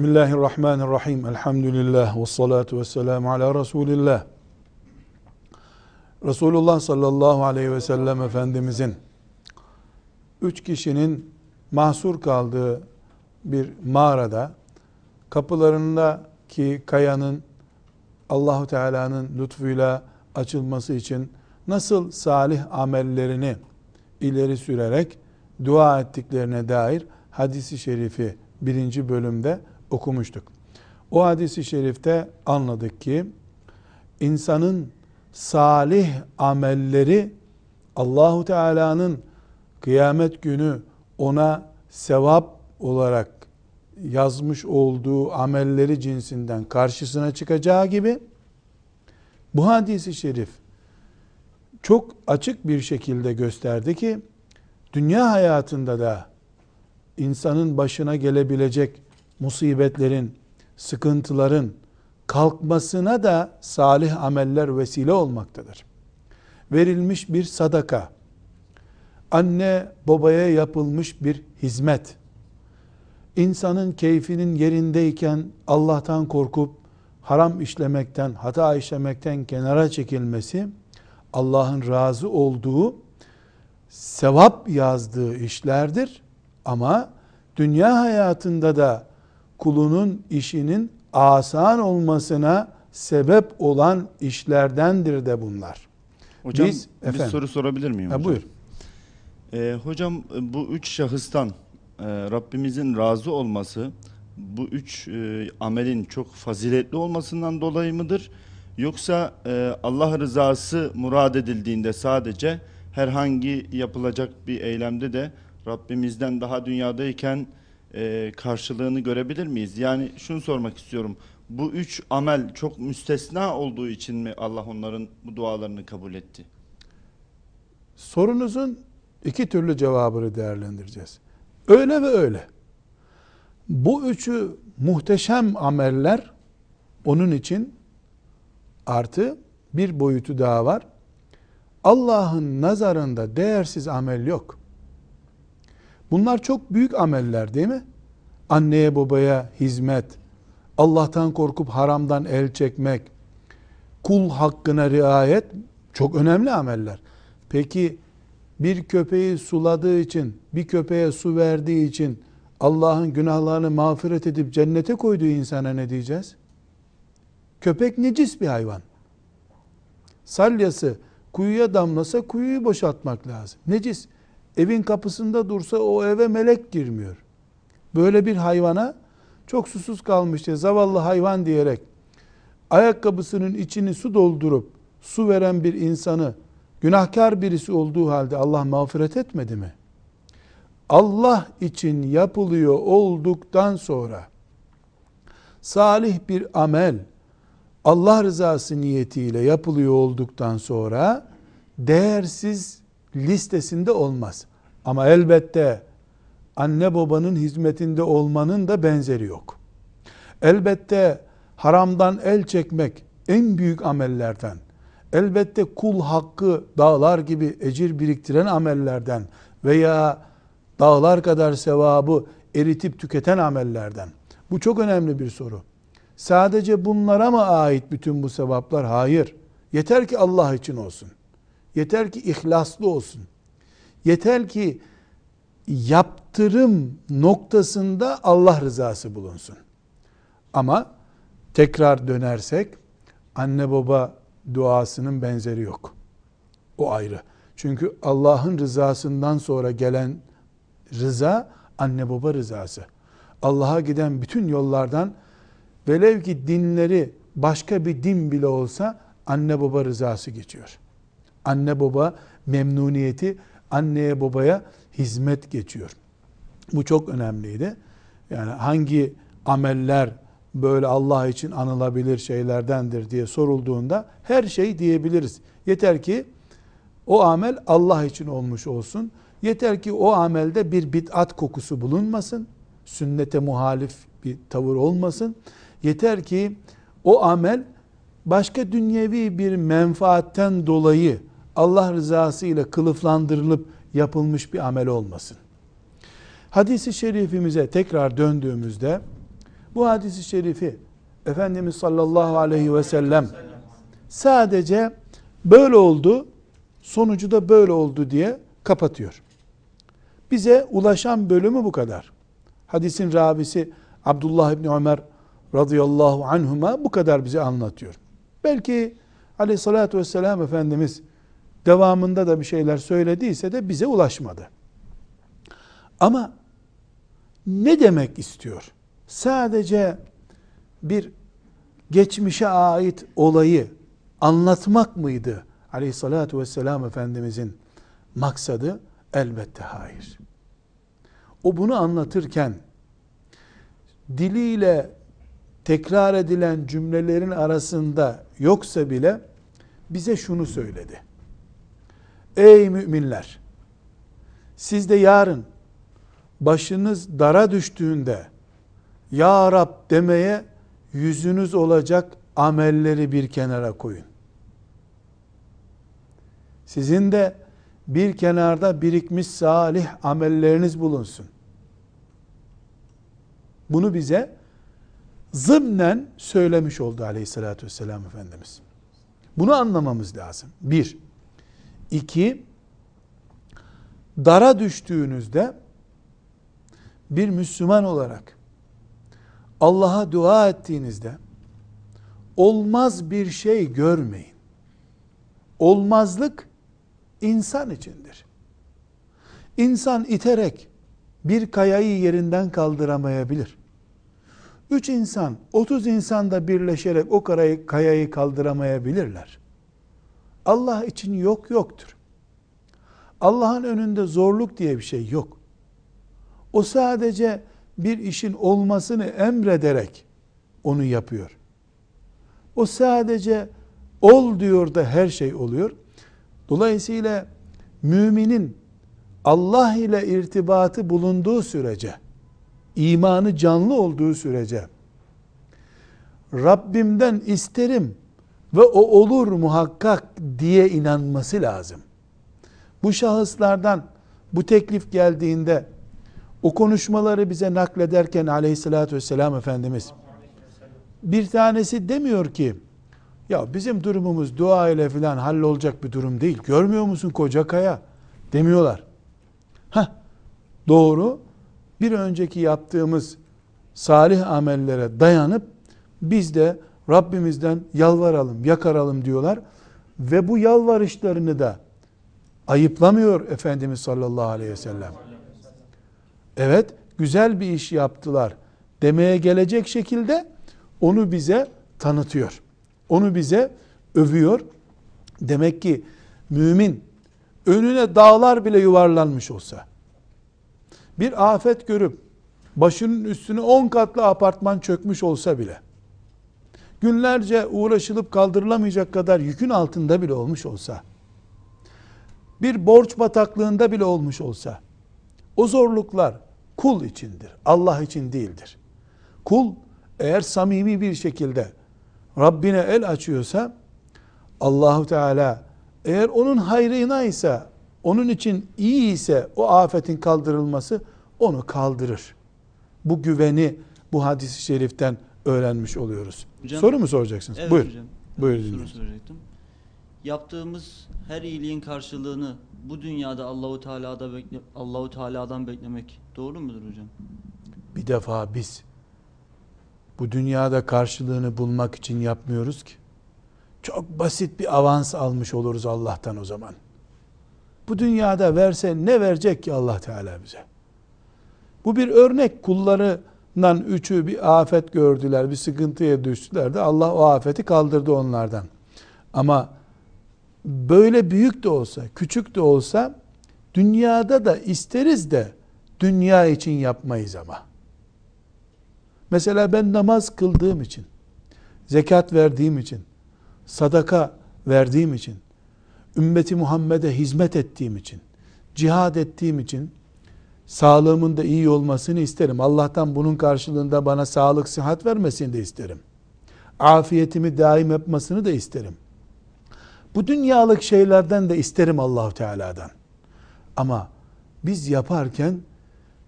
Bismillahirrahmanirrahim. Elhamdülillah ve salatu ve selamu ala Resulillah. Resulullah sallallahu aleyhi ve sellem Efendimizin üç kişinin mahsur kaldığı bir mağarada kapılarındaki kayanın Allahu Teala'nın lütfuyla açılması için nasıl salih amellerini ileri sürerek dua ettiklerine dair hadisi şerifi birinci bölümde okumuştuk. O hadisi şerifte anladık ki insanın salih amelleri Allahu Teala'nın kıyamet günü ona sevap olarak yazmış olduğu amelleri cinsinden karşısına çıkacağı gibi bu hadisi şerif çok açık bir şekilde gösterdi ki dünya hayatında da insanın başına gelebilecek musibetlerin, sıkıntıların kalkmasına da salih ameller vesile olmaktadır. Verilmiş bir sadaka, anne babaya yapılmış bir hizmet, insanın keyfinin yerindeyken Allah'tan korkup haram işlemekten, hata işlemekten kenara çekilmesi, Allah'ın razı olduğu, sevap yazdığı işlerdir. Ama dünya hayatında da kulunun işinin asan olmasına sebep olan işlerdendir de bunlar. Hocam Biz- bir efendim. soru sorabilir miyim Ha, hocam? buyur. Ee, hocam bu üç şahıstan e, Rabbimizin razı olması bu üç e, amelin çok faziletli olmasından dolayı mıdır? Yoksa e, Allah rızası murad edildiğinde sadece herhangi yapılacak bir eylemde de Rabbimizden daha dünyadayken e, karşılığını görebilir miyiz? Yani şunu sormak istiyorum. Bu üç amel çok müstesna olduğu için mi Allah onların bu dualarını kabul etti? Sorunuzun iki türlü cevabını değerlendireceğiz. Öyle ve öyle. Bu üçü muhteşem ameller onun için artı bir boyutu daha var. Allah'ın nazarında değersiz amel yok. Bunlar çok büyük ameller değil mi? Anneye babaya hizmet, Allah'tan korkup haramdan el çekmek, kul hakkına riayet çok önemli ameller. Peki bir köpeği suladığı için, bir köpeğe su verdiği için Allah'ın günahlarını mağfiret edip cennete koyduğu insana ne diyeceğiz? Köpek necis bir hayvan. Salyası kuyuya damlasa kuyuyu boşaltmak lazım. Necis. Evin kapısında dursa o eve melek girmiyor. Böyle bir hayvana çok susuz kalmış diye zavallı hayvan diyerek ayakkabısının içini su doldurup su veren bir insanı günahkar birisi olduğu halde Allah mağfiret etmedi mi? Allah için yapılıyor olduktan sonra salih bir amel Allah rızası niyetiyle yapılıyor olduktan sonra değersiz listesinde olmaz. Ama elbette anne babanın hizmetinde olmanın da benzeri yok. Elbette haramdan el çekmek en büyük amellerden. Elbette kul hakkı dağlar gibi ecir biriktiren amellerden veya dağlar kadar sevabı eritip tüketen amellerden. Bu çok önemli bir soru. Sadece bunlara mı ait bütün bu sevaplar? Hayır. Yeter ki Allah için olsun. Yeter ki ihlaslı olsun. Yeter ki yaptırım noktasında Allah rızası bulunsun. Ama tekrar dönersek anne baba duasının benzeri yok. O ayrı. Çünkü Allah'ın rızasından sonra gelen rıza anne baba rızası. Allah'a giden bütün yollardan velev ki dinleri başka bir din bile olsa anne baba rızası geçiyor. Anne baba memnuniyeti anneye babaya hizmet geçiyor. Bu çok önemliydi. Yani hangi ameller böyle Allah için anılabilir şeylerdendir diye sorulduğunda her şey diyebiliriz. Yeter ki o amel Allah için olmuş olsun. Yeter ki o amelde bir bid'at kokusu bulunmasın. Sünnete muhalif bir tavır olmasın. Yeter ki o amel başka dünyevi bir menfaatten dolayı Allah rızası ile kılıflandırılıp yapılmış bir amel olmasın. Hadisi şerifimize tekrar döndüğümüzde Bu hadisi şerifi Efendimiz sallallahu aleyhi ve sellem sadece böyle oldu, sonucu da böyle oldu diye kapatıyor. Bize ulaşan bölümü bu kadar. Hadisin ravisi Abdullah İbni Ömer radıyallahu anhuma bu kadar bize anlatıyor. Belki aleyhissalatü vesselam Efendimiz devamında da bir şeyler söylediyse de bize ulaşmadı. Ama ne demek istiyor? Sadece bir geçmişe ait olayı anlatmak mıydı aleyhissalatü vesselam Efendimizin maksadı? Elbette hayır. O bunu anlatırken diliyle tekrar edilen cümlelerin arasında yoksa bile bize şunu söyledi. Ey müminler! Siz de yarın başınız dara düştüğünde Ya Rab demeye yüzünüz olacak amelleri bir kenara koyun. Sizin de bir kenarda birikmiş salih amelleriniz bulunsun. Bunu bize zımnen söylemiş oldu aleyhissalatü vesselam Efendimiz. Bunu anlamamız lazım. Bir. İki, dara düştüğünüzde bir Müslüman olarak Allah'a dua ettiğinizde olmaz bir şey görmeyin. Olmazlık insan içindir. İnsan iterek bir kayayı yerinden kaldıramayabilir. Üç insan, otuz insan da birleşerek o kayayı, kaldıramayabilirler. Allah için yok yoktur. Allah'ın önünde zorluk diye bir şey yok. O sadece bir işin olmasını emrederek onu yapıyor. O sadece ol diyor da her şey oluyor. Dolayısıyla müminin Allah ile irtibatı bulunduğu sürece, imanı canlı olduğu sürece, Rabbimden isterim ve o olur muhakkak diye inanması lazım. Bu şahıslardan bu teklif geldiğinde o konuşmaları bize naklederken aleyhissalatü vesselam Efendimiz bir tanesi demiyor ki ya bizim durumumuz dua ile filan hallolacak bir durum değil. Görmüyor musun koca kaya? Demiyorlar. Ha doğru. Bir önceki yaptığımız salih amellere dayanıp biz de Rabbimizden yalvaralım, yakaralım diyorlar. Ve bu yalvarışlarını da ayıplamıyor Efendimiz sallallahu aleyhi ve sellem. Evet, güzel bir iş yaptılar demeye gelecek şekilde onu bize tanıtıyor. Onu bize övüyor. Demek ki mümin önüne dağlar bile yuvarlanmış olsa bir afet görüp başının üstüne on katlı apartman çökmüş olsa bile günlerce uğraşılıp kaldırılamayacak kadar yükün altında bile olmuş olsa bir borç bataklığında bile olmuş olsa o zorluklar kul içindir. Allah için değildir. Kul eğer samimi bir şekilde Rabbine el açıyorsa Allahu Teala eğer onun hayrına ise onun için iyi ise o afetin kaldırılması onu kaldırır. Bu güveni bu hadis-i şeriften öğrenmiş oluyoruz. Hocam- Soru mu soracaksınız? Evet Buyur. hocam. Buyur Soru soracaktım. Yaptığımız her iyiliğin karşılığını bu dünyada Allahu Teala'da bekle Allahu Teala'dan beklemek doğru mudur hocam? Bir defa biz bu dünyada karşılığını bulmak için yapmıyoruz ki. Çok basit bir avans almış oluruz Allah'tan o zaman. Bu dünyada verse ne verecek ki Allah Teala bize? Bu bir örnek kullarından üçü bir afet gördüler, bir sıkıntıya düştüler de Allah o afeti kaldırdı onlardan. Ama böyle büyük de olsa, küçük de olsa dünyada da isteriz de dünya için yapmayız ama. Mesela ben namaz kıldığım için, zekat verdiğim için, sadaka verdiğim için, ümmeti Muhammed'e hizmet ettiğim için, cihad ettiğim için sağlığımın da iyi olmasını isterim. Allah'tan bunun karşılığında bana sağlık, sıhhat vermesini de isterim. Afiyetimi daim yapmasını da isterim. Bu dünyalık şeylerden de isterim Allahu Teala'dan. Ama biz yaparken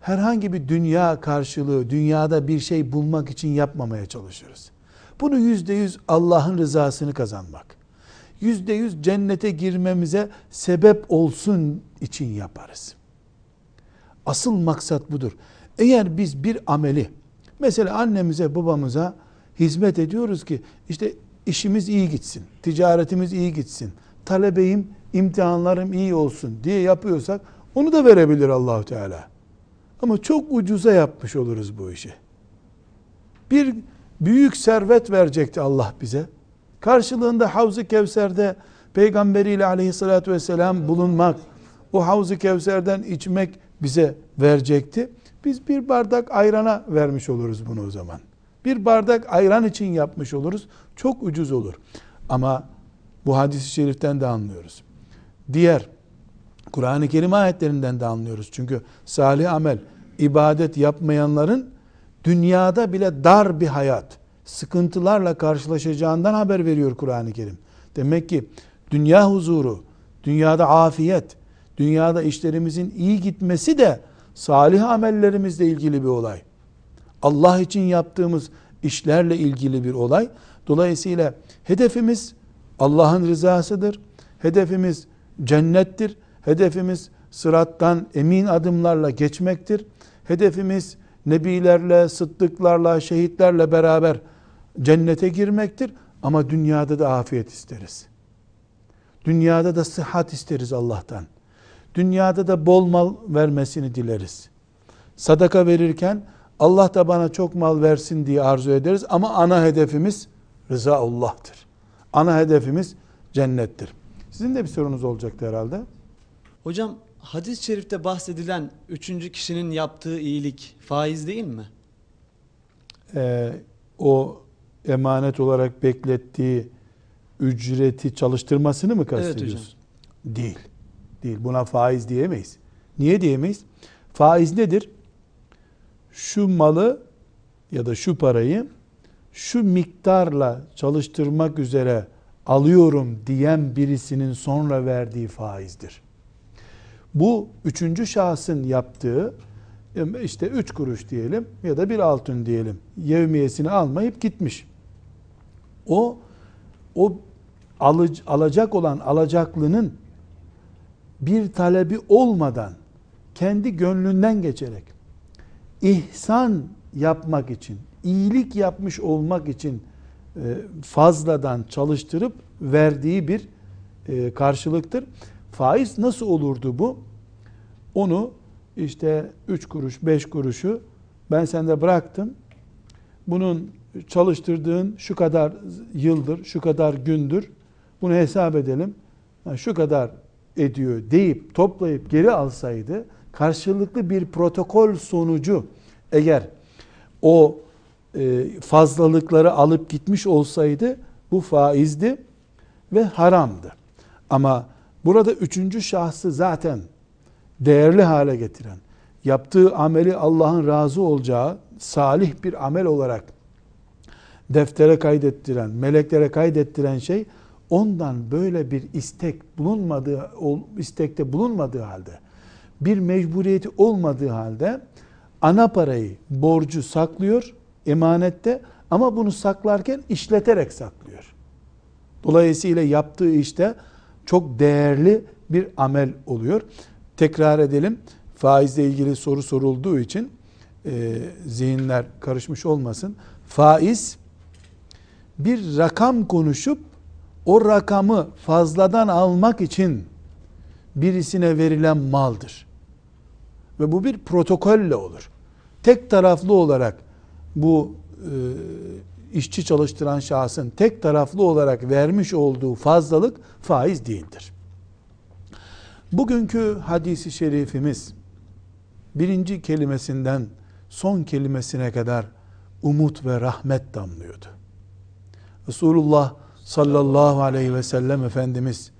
herhangi bir dünya karşılığı, dünyada bir şey bulmak için yapmamaya çalışırız. Bunu yüzde yüz Allah'ın rızasını kazanmak, yüzde yüz cennete girmemize sebep olsun için yaparız. Asıl maksat budur. Eğer biz bir ameli, mesela annemize babamıza hizmet ediyoruz ki işte işimiz iyi gitsin, ticaretimiz iyi gitsin, talebeyim, imtihanlarım iyi olsun diye yapıyorsak onu da verebilir Allahu Teala. Ama çok ucuza yapmış oluruz bu işi. Bir büyük servet verecekti Allah bize. Karşılığında Havz-ı Kevser'de peygamberiyle aleyhissalatü vesselam bulunmak, o Havz-ı Kevser'den içmek bize verecekti. Biz bir bardak ayrana vermiş oluruz bunu o zaman. Bir bardak ayran için yapmış oluruz. Çok ucuz olur. Ama bu hadis-i şeriften de anlıyoruz. Diğer Kur'an-ı Kerim ayetlerinden de anlıyoruz. Çünkü salih amel, ibadet yapmayanların dünyada bile dar bir hayat, sıkıntılarla karşılaşacağından haber veriyor Kur'an-ı Kerim. Demek ki dünya huzuru, dünyada afiyet, dünyada işlerimizin iyi gitmesi de salih amellerimizle ilgili bir olay. Allah için yaptığımız işlerle ilgili bir olay. Dolayısıyla hedefimiz Allah'ın rızasıdır. Hedefimiz cennettir. Hedefimiz sırattan emin adımlarla geçmektir. Hedefimiz nebilerle, sıddıklarla, şehitlerle beraber cennete girmektir. Ama dünyada da afiyet isteriz. Dünyada da sıhhat isteriz Allah'tan. Dünyada da bol mal vermesini dileriz. Sadaka verirken Allah da bana çok mal versin diye arzu ederiz ama ana hedefimiz rıza Allah'tır. Ana hedefimiz cennettir. Sizin de bir sorunuz olacaktı herhalde. Hocam hadis-i şerifte bahsedilen üçüncü kişinin yaptığı iyilik faiz değil mi? Ee, o emanet olarak beklettiği ücreti çalıştırmasını mı kastediyorsun? hocam. Değil. Değil. Buna faiz diyemeyiz. Niye diyemeyiz? Faiz nedir? Şu malı ya da şu parayı şu miktarla çalıştırmak üzere alıyorum diyen birisinin sonra verdiği faizdir. Bu üçüncü şahsın yaptığı işte üç kuruş diyelim ya da bir altın diyelim yevmiyesini almayıp gitmiş. O o alıc, alacak olan alacaklının bir talebi olmadan kendi gönlünden geçerek ihsan yapmak için, iyilik yapmış olmak için e, fazladan çalıştırıp verdiği bir e, karşılıktır. Faiz nasıl olurdu bu? Onu işte 3 kuruş, 5 kuruşu ben sende bıraktım. Bunun çalıştırdığın şu kadar yıldır, şu kadar gündür. Bunu hesap edelim. Şu kadar ediyor deyip toplayıp geri alsaydı karşılıklı bir protokol sonucu eğer o e, fazlalıkları alıp gitmiş olsaydı bu faizdi ve haramdı. Ama burada üçüncü şahsı zaten değerli hale getiren, yaptığı ameli Allah'ın razı olacağı salih bir amel olarak deftere kaydettiren, meleklere kaydettiren şey ondan böyle bir istek bulunmadığı istekte bulunmadığı halde bir mecburiyeti olmadığı halde ana parayı, borcu saklıyor emanette ama bunu saklarken işleterek saklıyor. Dolayısıyla yaptığı işte çok değerli bir amel oluyor. Tekrar edelim. Faizle ilgili soru sorulduğu için e, zihinler karışmış olmasın. Faiz bir rakam konuşup o rakamı fazladan almak için birisine verilen maldır. Ve bu bir protokolle olur. Tek taraflı olarak bu e, işçi çalıştıran şahsın tek taraflı olarak vermiş olduğu fazlalık faiz değildir. Bugünkü hadisi şerifimiz birinci kelimesinden son kelimesine kadar umut ve rahmet damlıyordu. Resulullah sallallahu aleyhi ve sellem Efendimiz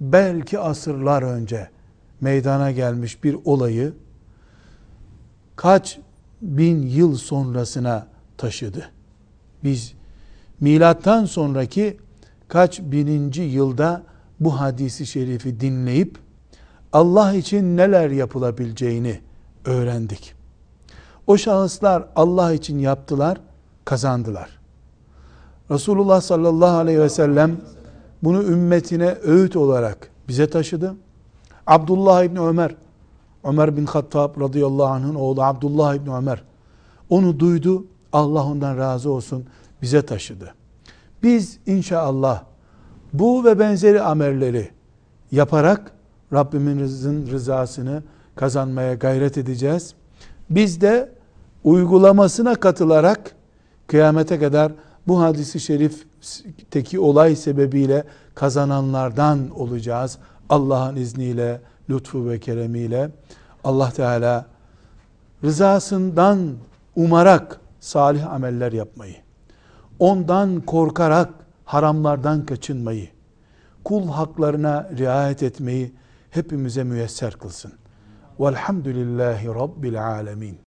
belki asırlar önce meydana gelmiş bir olayı kaç bin yıl sonrasına taşıdı. Biz milattan sonraki kaç bininci yılda bu hadisi şerifi dinleyip Allah için neler yapılabileceğini öğrendik. O şahıslar Allah için yaptılar, kazandılar. Resulullah sallallahu aleyhi ve sellem bunu ümmetine öğüt olarak bize taşıdı. Abdullah İbni Ömer, Ömer bin Hattab radıyallahu anh'ın oğlu Abdullah İbni Ömer, onu duydu, Allah ondan razı olsun, bize taşıdı. Biz inşallah bu ve benzeri amelleri yaparak Rabbimizin rızasını kazanmaya gayret edeceğiz. Biz de uygulamasına katılarak kıyamete kadar bu hadisi şerifteki olay sebebiyle kazananlardan olacağız. Allah'ın izniyle, lütfu ve keremiyle Allah Teala rızasından umarak salih ameller yapmayı, ondan korkarak haramlardan kaçınmayı, kul haklarına riayet etmeyi hepimize müyesser kılsın. Velhamdülillahi Rabbil alemin.